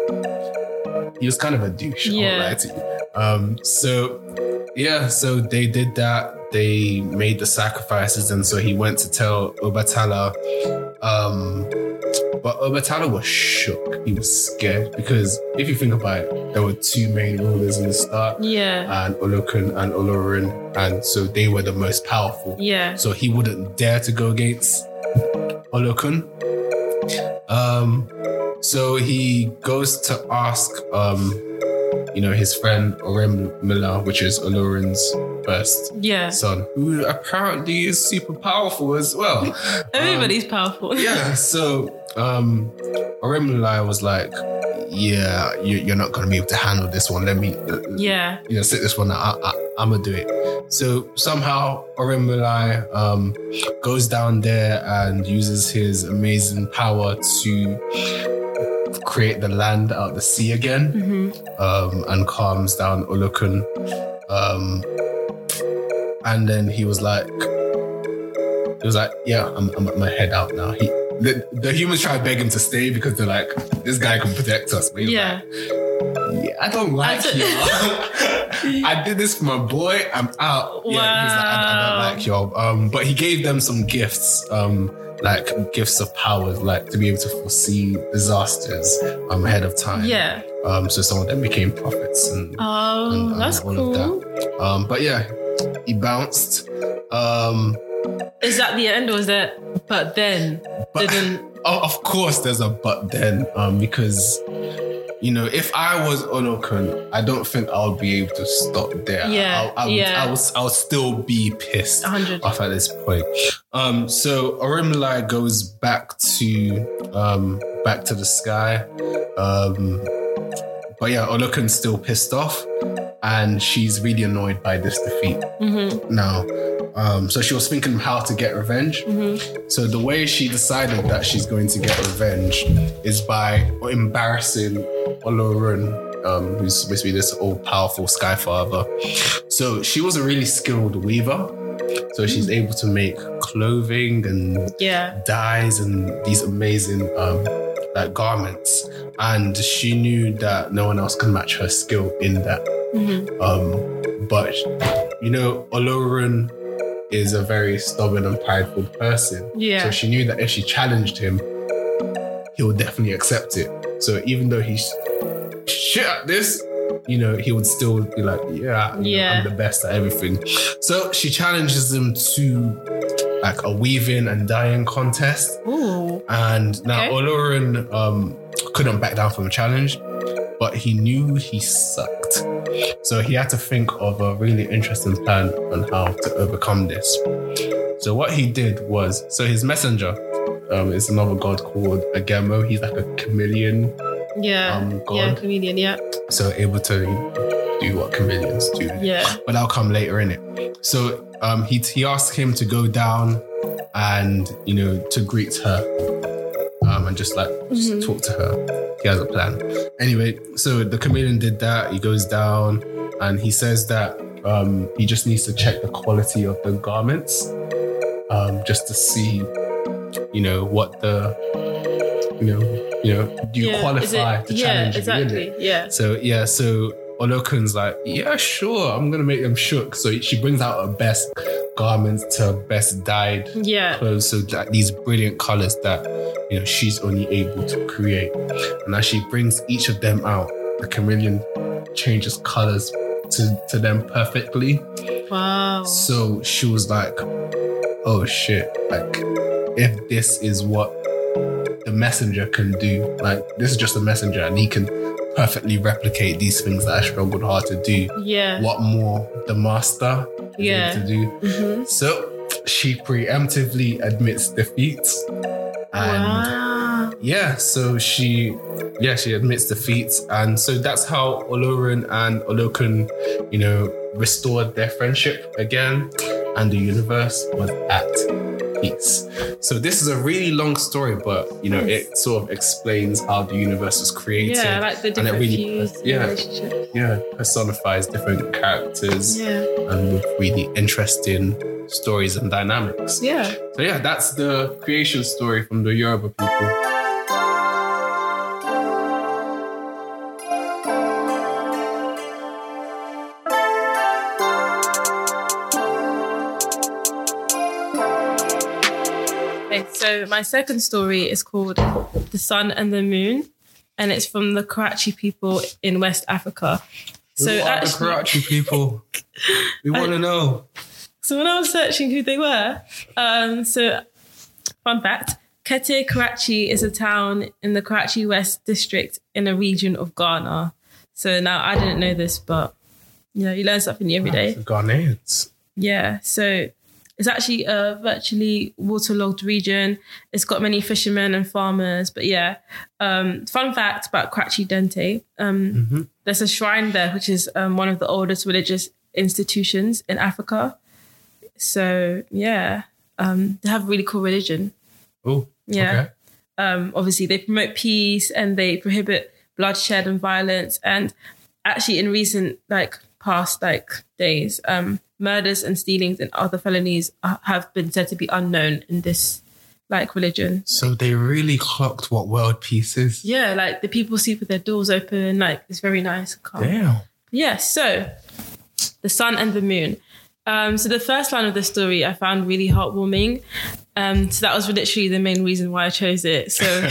He was kind of a douche. Yeah. you. Um, so yeah, so they did that. They made the sacrifices, and so he went to tell Obatala. Um, but Obatala was shook. He was scared because if you think about it, there were two main rulers in the start, Yeah. and Olokun and Olorun, and so they were the most powerful. Yeah. So he wouldn't dare to go against Olokun. Um, so he goes to ask, um, you know, his friend Orunmila, which is Olorun's first Yeah. son, who apparently is super powerful as well. Um, Everybody's powerful. yeah. So um Orunmila was like, Yeah, you, you're not gonna be able to handle this one. Let me uh, Yeah. you know sit this one out. I, I'm gonna do it. So somehow Orunmila um goes down there and uses his amazing power to create the land out of the sea again hmm um, and calms down Olokun. Um, and then he was like, he was like, yeah, I'm, I'm, I'm gonna head out now. He, the, the humans try to beg him to stay because they're like, this guy can protect us. But Yeah. like, yeah, I don't like That's you. I did this for my boy. I'm out. Yeah, he was like, I, I don't like y'all. Um, but he gave them some gifts. Um, like gifts of powers, like to be able to foresee disasters um, ahead of time. Yeah. Um, so some of them became prophets and Oh, And, um, that's all of cool. um, but yeah, he bounced. Um, Is that the end or is that, but then but didn't, oh, of course, there's a but then, um, because you know, if I was Olokun, I don't think I'll be able to stop there. Yeah, I, I, would- yeah. I was, I'll still be pissed 100. off at this point. Um, so Orunmila goes back to um back to the sky. Um but yeah, Olokun's still pissed off and she's really annoyed by this defeat hmm now. Um, so she was thinking how to get revenge. hmm So the way she decided that she's going to get revenge is by embarrassing Olorun, um, who's supposed to be this all powerful sky father. So she was a really skilled weaver. So she's able to make clothing and Yeah. dyes and these amazing um, like garments. And she knew that no one else can match her skill in that. hmm Um, but you know, Olorun is a very stubborn and prideful person. Yeah. So she knew that if she challenged him, he would definitely accept it. So even though he's shit at this, you know, he would still be like, yeah, you know, Yeah. I'm the best at everything. So she challenges him to like a weaving and dyeing contest. Ooh. And now Okay. Olorun um, couldn't back down from the challenge, but he knew he sucked. So he had to think of a really interesting plan on how to overcome this. So what he did was, so his messenger um, is another god called Agemo. He's like a chameleon, Yeah. Um, yeah. God. Comedian. Yeah. so able to do what chameleons do. Yeah. But that'll come later in it. So um, he he asked him to go down and you know to greet her um, and just like just Mhm. talk to her. He has a plan. Anyway, so the chameleon did that. He goes down and he says that um, he just needs to check the quality of the garments um, just to see, you know, what the you know you know do you yeah. Qualify it- to yeah, challenge exactly. Yeah. So yeah, so Olokun's like, yeah, sure, I'm gonna make them shook. So she brings out her best garments to her best dyed Yeah. clothes, so like these brilliant colors that you know she's only able to create. And as she brings each of them out, the chameleon changes colors to, to them perfectly. Wow. So she was like, oh shit, like if this is what the messenger can do, like this is just a messenger and he can perfectly replicate these things that I struggled hard to do. Yeah. What more the master Yeah. to do? hmm So she preemptively admits defeat and Wow. yeah, so she, yeah, she admits defeat, and so that's how Olorun and Olokun, you know, restored their friendship again, and the universe was at peace. So this is a really long story, but you know, it sort of explains how the universe was created. Yeah, like the and it really, views, yeah, yeah, personifies different characters Yeah, and with really interesting stories and dynamics. yeah. So yeah, that's the creation story from the Yoruba people. So my second story is called The Sun and the Moon, and it's from the Karachi people in West Africa. So Who are the Karachi people? We want to know. so when I was searching who they were, um, so fun fact, Kete Karachi is a town in the Karachi West district in a region of Ghana. So now I didn't know this, but you know, you learn something new every day. The Ghanaians. Yeah, so it's actually a virtually waterlogged region. It's got many fishermen and farmers. But yeah, um, fun fact about Karachi Dente: um, there's a shrine there, which is um, one of the oldest religious institutions in Africa. So yeah, um, they have a really cool religion. Oh, Yeah. Okay. Um, obviously, they promote peace and they prohibit bloodshed and violence. And actually, in recent like past like days, um, murders and stealings and other felonies have been said to be unknown in this like religion. So they really clocked what world peace is. Yeah, like the people sleep with their doors open. Like it's very nice. and calm. Damn. Yeah, so the sun and the moon. Um, so the first line of the story I found really heartwarming. Um, so that was literally the main reason why I chose it. So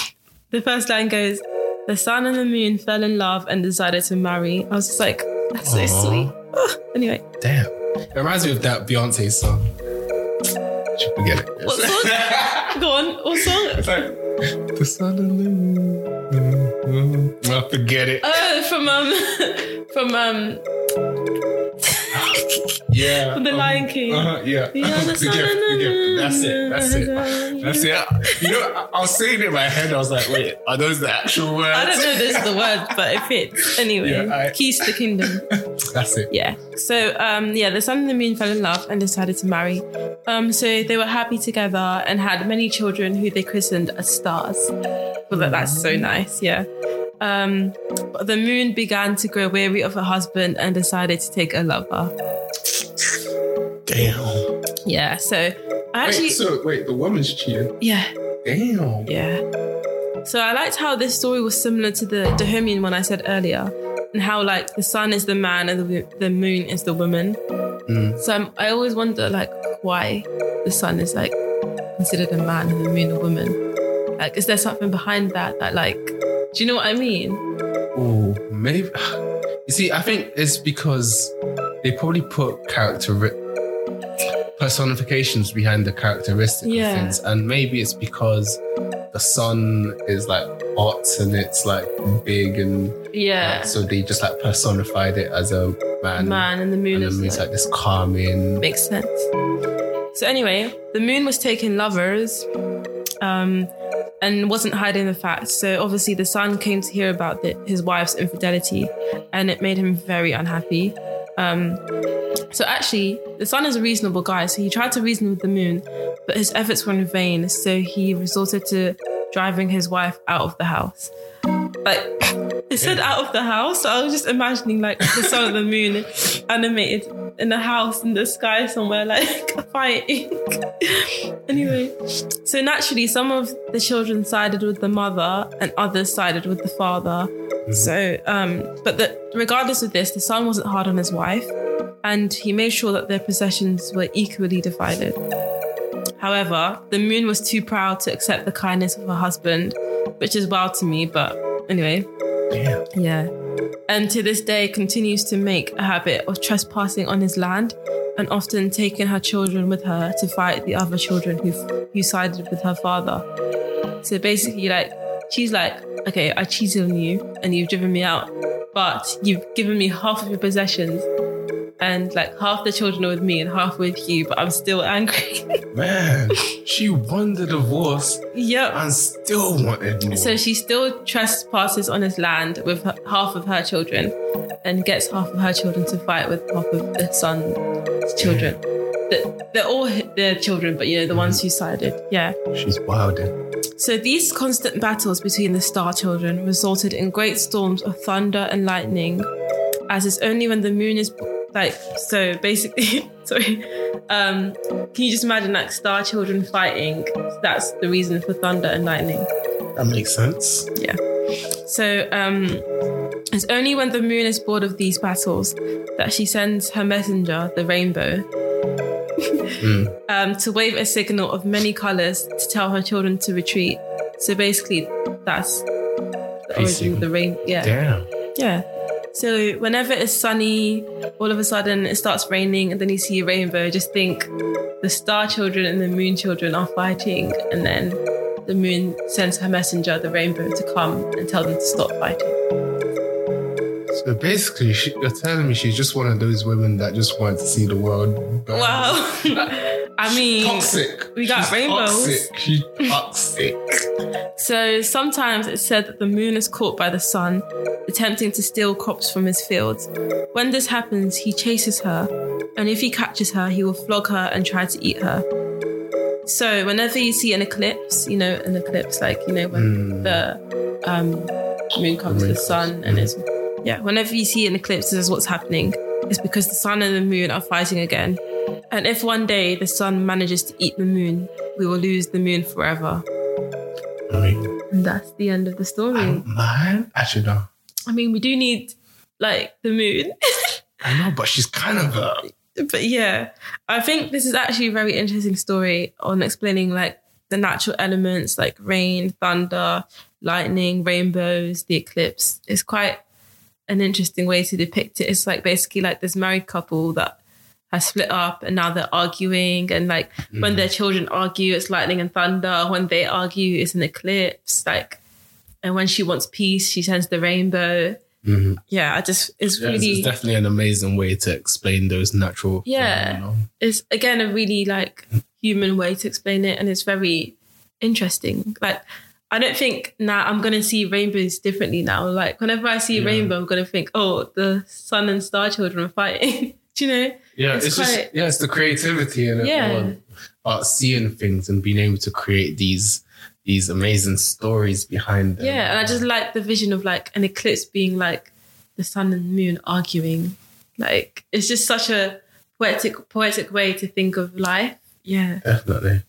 the first line goes, "The sun and the moon fell in love and decided to marry." I was just like, "That's so Aw. sweet." Ugh. anyway, Damn. It reminds me of that Beyonce song. Should forget it. what song? Go on, what song? It's like the sun and the moon. Well, forget it. Oh, from um, from um, Yeah. from the um, Lion King. Uh-huh, yeah. The sun moon. That's it. That's it. That's it. You know, I, I was saying it in my head. I was like, wait, are those the actual words? I don't know if this is the word, but it fits. Anyway, Yeah, I- keys to the kingdom. That's it. Yeah. So um yeah, the sun and the moon fell in love and decided to marry. Um so they were happy together and had many children who they christened as stars. Well that, that's so nice, yeah. Um but the moon began to grow weary of her husband and decided to take a lover. Damn. Yeah, so I actually wait, so wait, the woman's cheating. Yeah, Damn. yeah. So I liked how this story was similar to the Dahomian one I said earlier, and how like the sun is the man and the, the moon is the woman. Mm. So I'm, I always wonder like why the sun is like considered a man and the moon a woman. Like, is there something behind that? That like, do you know what I mean? Oh, maybe. You see, I think it's because they probably put character personifications behind the characteristic Yeah. of things, and maybe it's because the sun is like hot and it's like big, and Yeah, so they just like personified it as a man. man and the moon and the is moon's like, like this calming. makes sense. So anyway, the moon was taking lovers, um, and wasn't hiding the fact. So obviously, the sun came to hear about the, his wife's infidelity, and it made him very unhappy. Um, so actually, the sun is a reasonable guy. So he tried to reason with the moon, but his efforts were in vain. So he resorted to driving his wife out of the house. Like it said out of the house. So I was just imagining like the sun and the moon animated in a house in the sky somewhere, like fighting. anyway, so naturally, some of the children sided with the mother and others sided with the father. So, um, but the, regardless of this, the son wasn't hard on his wife, and he made sure that their possessions were equally divided. However, the moon was too proud to accept the kindness of her husband, which is wild to me, but anyway, Damn. yeah. And to this day continues to make a habit of trespassing on his land and often taking her children with her to fight the other children who who sided with her father. So basically like she's like, okay, I cheated on you and you've driven me out, but you've given me half of your possessions and like half the children are with me and half with you, but I'm still angry. Man, she won the divorce yep. and still wanted more. So she still trespasses on his land with her, half of her children and gets half of her children to fight with half of the son's children. They're, they're all their children, but you know, the ones who sided. Yeah. She's wilding. Eh? So these constant battles between the Star Children resulted in great storms of thunder and lightning, as it's only when the moon is like so basically sorry. Um, can you just imagine like Star Children fighting? That's the reason for thunder and lightning. That makes sense. Yeah. So um, it's only when the moon is bored of these battles that she sends her messenger, the rainbow, um, to wave a signal of many colors to tell her children to retreat. So basically, that's the origin of the rain. Yeah. Damn. Yeah. So whenever it's sunny, all of a sudden it starts raining, and then you see a rainbow. Just think the star children and the moon children are fighting, and then the moon sends her messenger, the rainbow, to come and tell them to stop fighting. So basically, she, you're telling me she's just one of those women that just wants to see the world burn. Wow. I mean, Toxic. we got She's rainbows. Toxic. She's toxic. So sometimes it's said that the moon is caught by the sun, attempting to steal crops from his fields. When this happens, he chases her, and if he catches her, he will flog her and try to eat her. So whenever you see an eclipse, you know, an eclipse, like, you know, when the um, moon comes to the sun and it's, yeah, whenever you see an eclipse, this is what's happening. It's because the sun and the moon are fighting again. And if one day the sun manages to eat the moon, we will lose the moon forever. I mean, And that's the end of the story. man, actually, no. I mean, we do need like the moon. I know, but she's kind of uh, a. but yeah, I think this is actually a very interesting story on explaining like the natural elements like rain, thunder, lightning, rainbows, the eclipse. It's quite an interesting way to depict it. It's like basically like this married couple that has split up and now they're arguing and like when their children argue it's lightning and thunder when they argue it's an eclipse like and when she wants peace she sends the rainbow Mhm. yeah i just it's Yeah, really it's definitely an amazing way to explain those natural. Yeah. phenomena. it's again a really like human way to explain it and it's very interesting like i don't think now i'm gonna see rainbows differently now like whenever i see a Yeah. rainbow i'm gonna think oh the sun and star children are fighting do you know Yeah, It's it's, quite- just yeah, it's the creativity in it. Yeah. about seeing things and being able to create these these amazing stories behind them. yeah and i just like the vision of like an eclipse being like the sun and moon arguing like it's just such a poetic poetic way to think of life yeah definitely.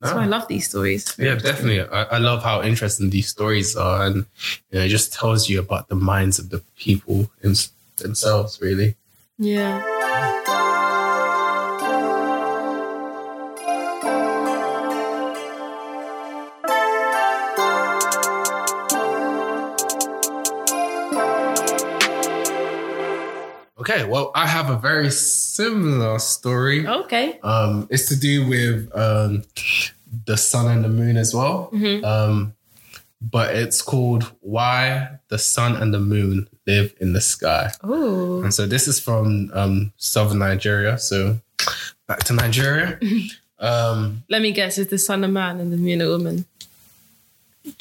that's Ah. why i love these stories Yeah, definitely. I, I love how interesting these stories are, and you know, it just tells you about the minds of the people in, themselves. Really. Yeah Okay, well, I have a very similar story. okay Um, it's to do with um, the sun and the moon as well. Mhm. Um, but it's called "Why the Sun and the Moon Live in the Sky." oh And so this is from um, southern Nigeria. So back to Nigeria. um, Let me guess, is the sun a man and the moon a woman?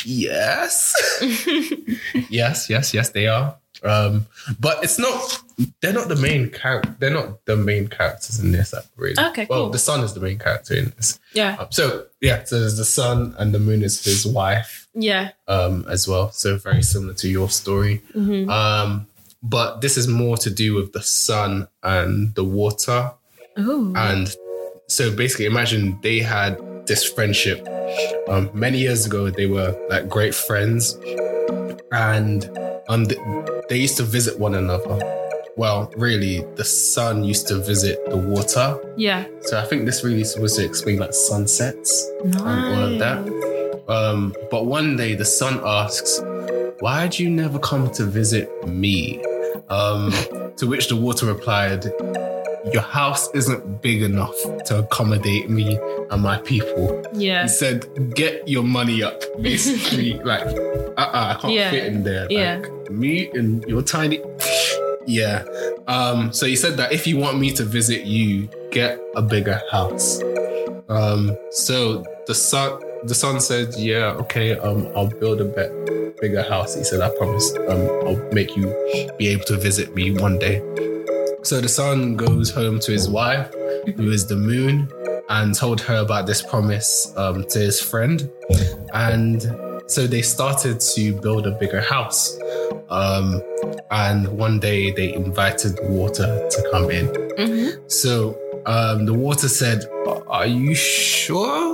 yes, yes, yes, yes, they are. Um, but it's not. They're not the main character. They're not the main characters in this. Really. Okay, Well, cool. the sun is the main character in this. Yeah, so yeah, so there's the sun and the moon is his wife yeah. um, as well. So very similar to your story. Mhm. Um, but this is more to do with the sun and the water. Oh, And so basically, imagine they had this friendship. Um, many years ago, they were like great friends, and um, th- they used to visit one another. Well, really, the sun used to visit the water. yeah. So I think this really was to explain like sunsets Nice. and all of that. Um, but one day the son asks, Why'd you never come to visit me? Um, to which the water replied, Your house isn't big enough to accommodate me and my people. Yeah, He said, Get your money up, basically. like, uh uh I can't Yeah. fit in there. Like, Yeah. me and your tiny. Yeah. Um, so he said that if you want me to visit you, get a bigger house. Um, so the son the son said, Yeah, okay, um, I'll build a bit bigger house. He said, I promise um, I'll make you be able to visit me one day. So the son goes home to his wife, who is the moon, and told her about this promise um, to his friend. And so they started to build a bigger house. Um, and one day they invited water to come in. So um, the water said, Are you sure?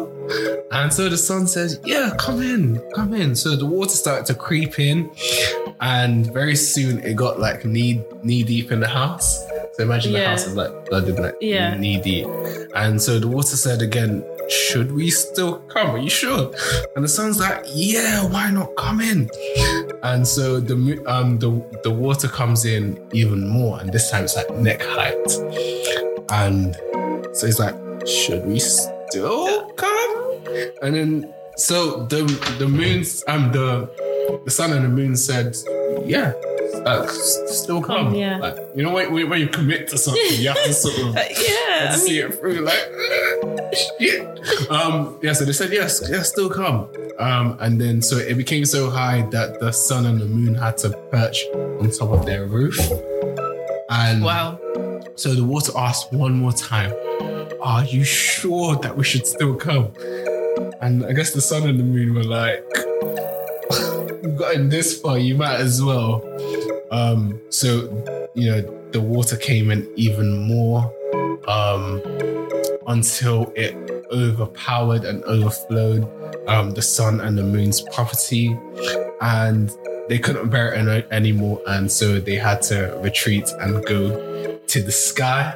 And so the son says, Yeah, come in, come in. So the water started to creep in, and very soon it got like knee knee deep in the house. So imagine the house is like flooded, like Yeah. knee deep. And so the water said again, Should we still come? Are you sure? And the son's like, Yeah, why not come in? And so the um the the water comes in even more, and this time it's like neck height. And so he's like, should we still come? And then so the the moon's um the the sun and the moon said, yeah, uh, still come. Yeah. Like, you know when, when you commit to something, you have to sort of yeah. I see it through. Like shit. Um, yeah, so they said yes, yes, still come. Um, and then so it became so high that the sun and the moon had to perch on top of their roof. And Wow. so the water asked one more time, Are you sure that we should still come? And I guess the sun and the moon were like, We've gotten this far, you might as well. Um, so, you know, the water came in even more um, until it overpowered and overflowed um, the sun and the moon's property. And they couldn't bear it any- anymore. And so they had to retreat and go to the sky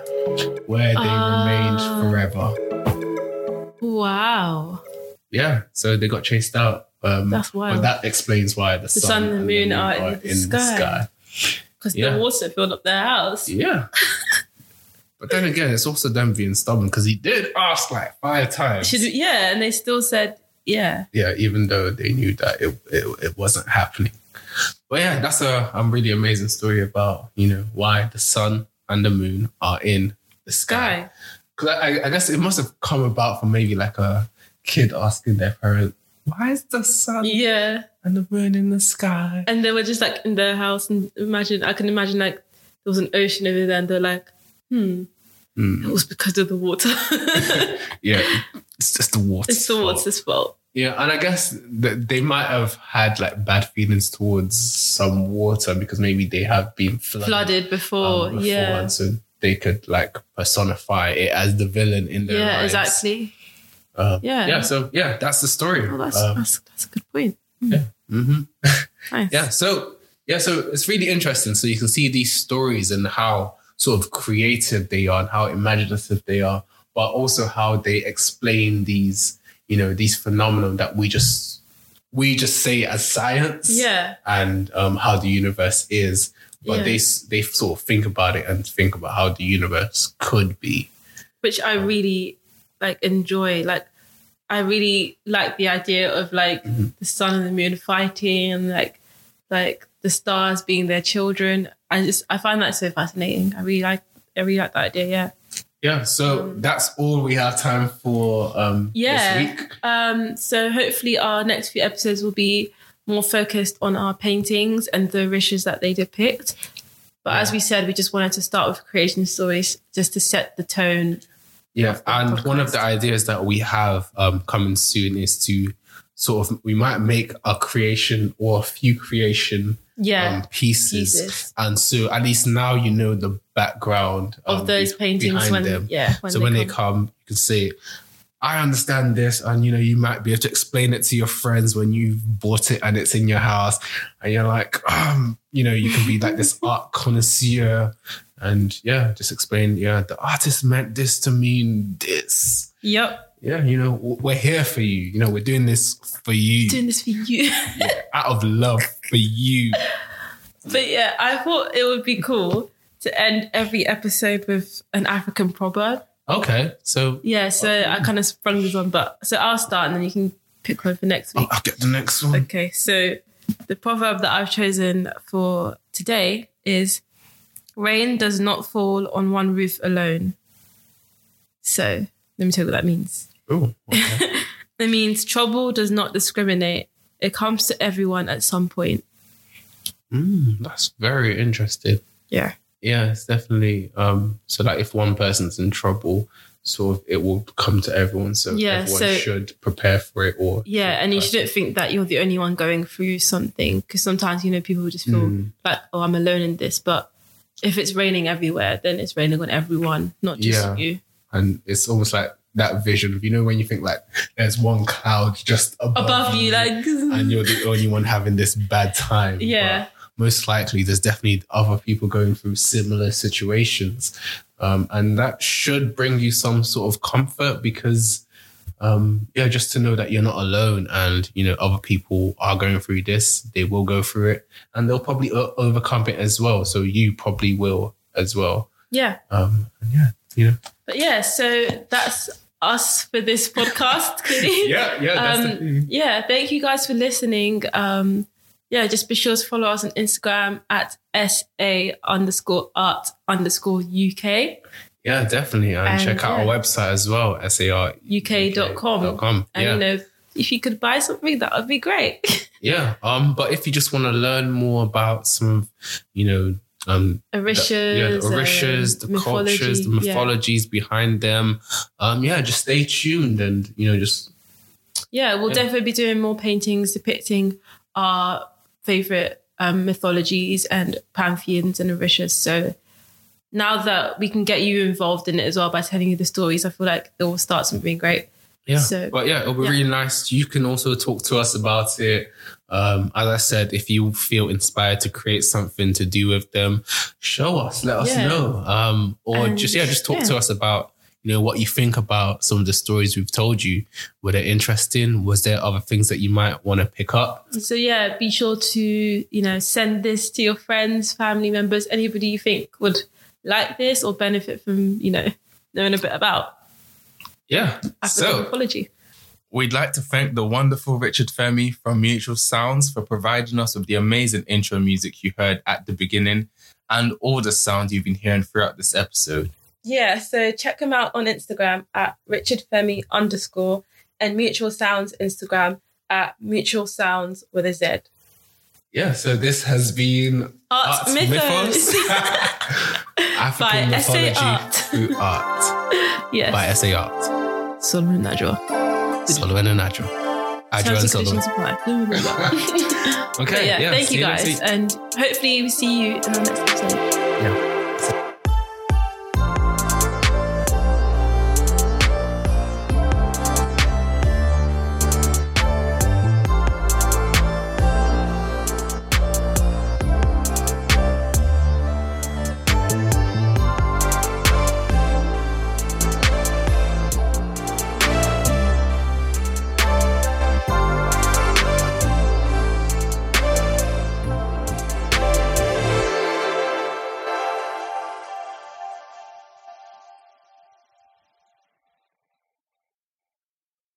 where they Ah. remained forever. Wow. Yeah. So they got chased out. Um, That's wild. But that explains why the, sun and the moon are in the sky. Because Yeah. the water filled up their house. Yeah. but then again, it's also them being stubborn because he did ask like five times. Should yeah, and they still said yeah. yeah, even though they knew that it, it, it wasn't happening. But yeah, that's a um, really amazing story about, you know, why the sun and the moon are in the sky. Because I, I guess it must have come about from maybe like a kid asking their parent, why is the sun Yeah. and the moon in the sky? And they were just like in their house and imagine I can imagine like there was an ocean over there and they're like, hmm, Hmm. it was because of the water. Yeah, it's just the water. it's the water's fault. Yeah, and I guess that they might have had like bad feelings towards some water because maybe they have been flooded, Flooded before, um, before, yeah. and so they could like personify it as the villain in their Yeah, lives. exactly. Um, Yeah. yeah. So yeah, that's the story. Well, that's, Um, that's that's a good point. mhm. Nice. Yeah. So yeah, so it's really interesting. So you can see these stories and how sort of creative they are and how imaginative they are, but also how they explain these, you know, these phenomena that we just we just say as science. Yeah. And um, how the universe is, but Yeah. they they sort of think about it and think about how the universe could be. Which I really like enjoy. Like I really like the idea of like Mhm. the sun and the moon fighting and like like the stars being their children. I just I find that so fascinating. I really like I really like that idea, yeah. Yeah. So that's all we have time for um, Yeah. this week. Um, so hopefully our next few episodes will be more focused on our paintings and the wishes that they depict. But as we said, we just wanted to start with creation stories just to set the tone. Yeah, and one of the ideas that we have um, coming soon is to sort of we might make a creation or a few creation Yeah. um, pieces. pieces. and so at least now you know the background of um, those paintings behind when them. yeah when so when they come, you can say, "I understand this," and you know you might be able to explain it to your friends when you bought it and it's in your house, and you're like, um, you know, you can be like this art connoisseur, and yeah, just explain, yeah, the artist meant this to mean this. yep Yeah, you know, we're here for you. You know, we're doing this for you, doing this for you out of love for you. but yeah i thought it would be cool to end every episode with an african proverb Okay, so yeah so i kind of sprung this on but so i'll start and then you can pick one for next week I'll get the next one. Okay, so the proverb that I've chosen for today is Rain does not fall on one roof alone. So let me tell you what that means. Oh, okay. It means trouble does not discriminate. It comes to everyone at some point. mm, that's very interesting. Yeah. Yeah, it's definitely. Um, so like if one person's in trouble, sort of it will come to everyone. So Yeah, everyone so- should prepare for it. Or Yeah, and you shouldn't think that you're the only one going through something because sometimes you know people just feel Mm. like, oh, I'm alone in this. But if it's raining everywhere, then it's raining on everyone, not just Yeah. you. and it's almost like that vision of you know when you think like there's one cloud just above, Above you, like and you're the only one having this bad time. Yeah. But most likely, there's definitely other people going through similar situations. Um, and that should bring you some sort of comfort because, um, yeah, just to know that you're not alone and, you know, other people are going through this, they will go through it and they'll probably o- overcome it as well. So you probably will as well. yeah. Um, and yeah, you know. But yeah, so that's us for this podcast. Yeah, yeah, Um, yeah, thank you guys for listening. Um, yeah, just be sure to follow us on Instagram at SA underscore art underscore UK, Yeah, definitely. And, And, check out yeah. our website as well, SAR. UK.com. com. And Yeah. you know, if you could buy something, that would be great. yeah. Um, but if you just want to learn more about some of, you know, um Orishas, the, yeah, the Orishas, the mythology, cultures, the yeah. mythologies behind them. Um, yeah, just stay tuned and you know, just Yeah, we'll Yeah. definitely be doing more paintings depicting our favorite um, mythologies and pantheons and orishas. So now that we can get you involved in it as well by telling you the stories, I feel like it will start something great. yeah. So- but yeah, it'll be yeah. really nice. You can also talk to us about it. Um, as I said, if you feel inspired to create something to do with them, show us, let us Yeah. know. Um, or And, just yeah, just talk yeah. to us about you know what you think about some of the stories we've told you. Were they interesting? Was there other things that you might want to pick up? So yeah, be sure to you know send this to your friends, family members, anybody you think would like this or benefit from you know knowing a bit about Yeah. African So mythology. We'd like to thank the wonderful Richard Fermi from Mutual Sounds for providing us with the amazing intro music you heard at the beginning and all the sounds you've been hearing throughout this episode. Yeah, so check him out on Instagram at Richard Fermi underscore and Mutual Sounds Instagram at Mutual Sounds with a Z. yeah, so this has been Art Arts Mythos. African By mythology Art. through art yes. by SA Art. Solomon Najwa. Solomon and Adjo. Adjo and Solomon. Okay, But yeah, yeah, thank you guys. And hopefully we see you in the next episode.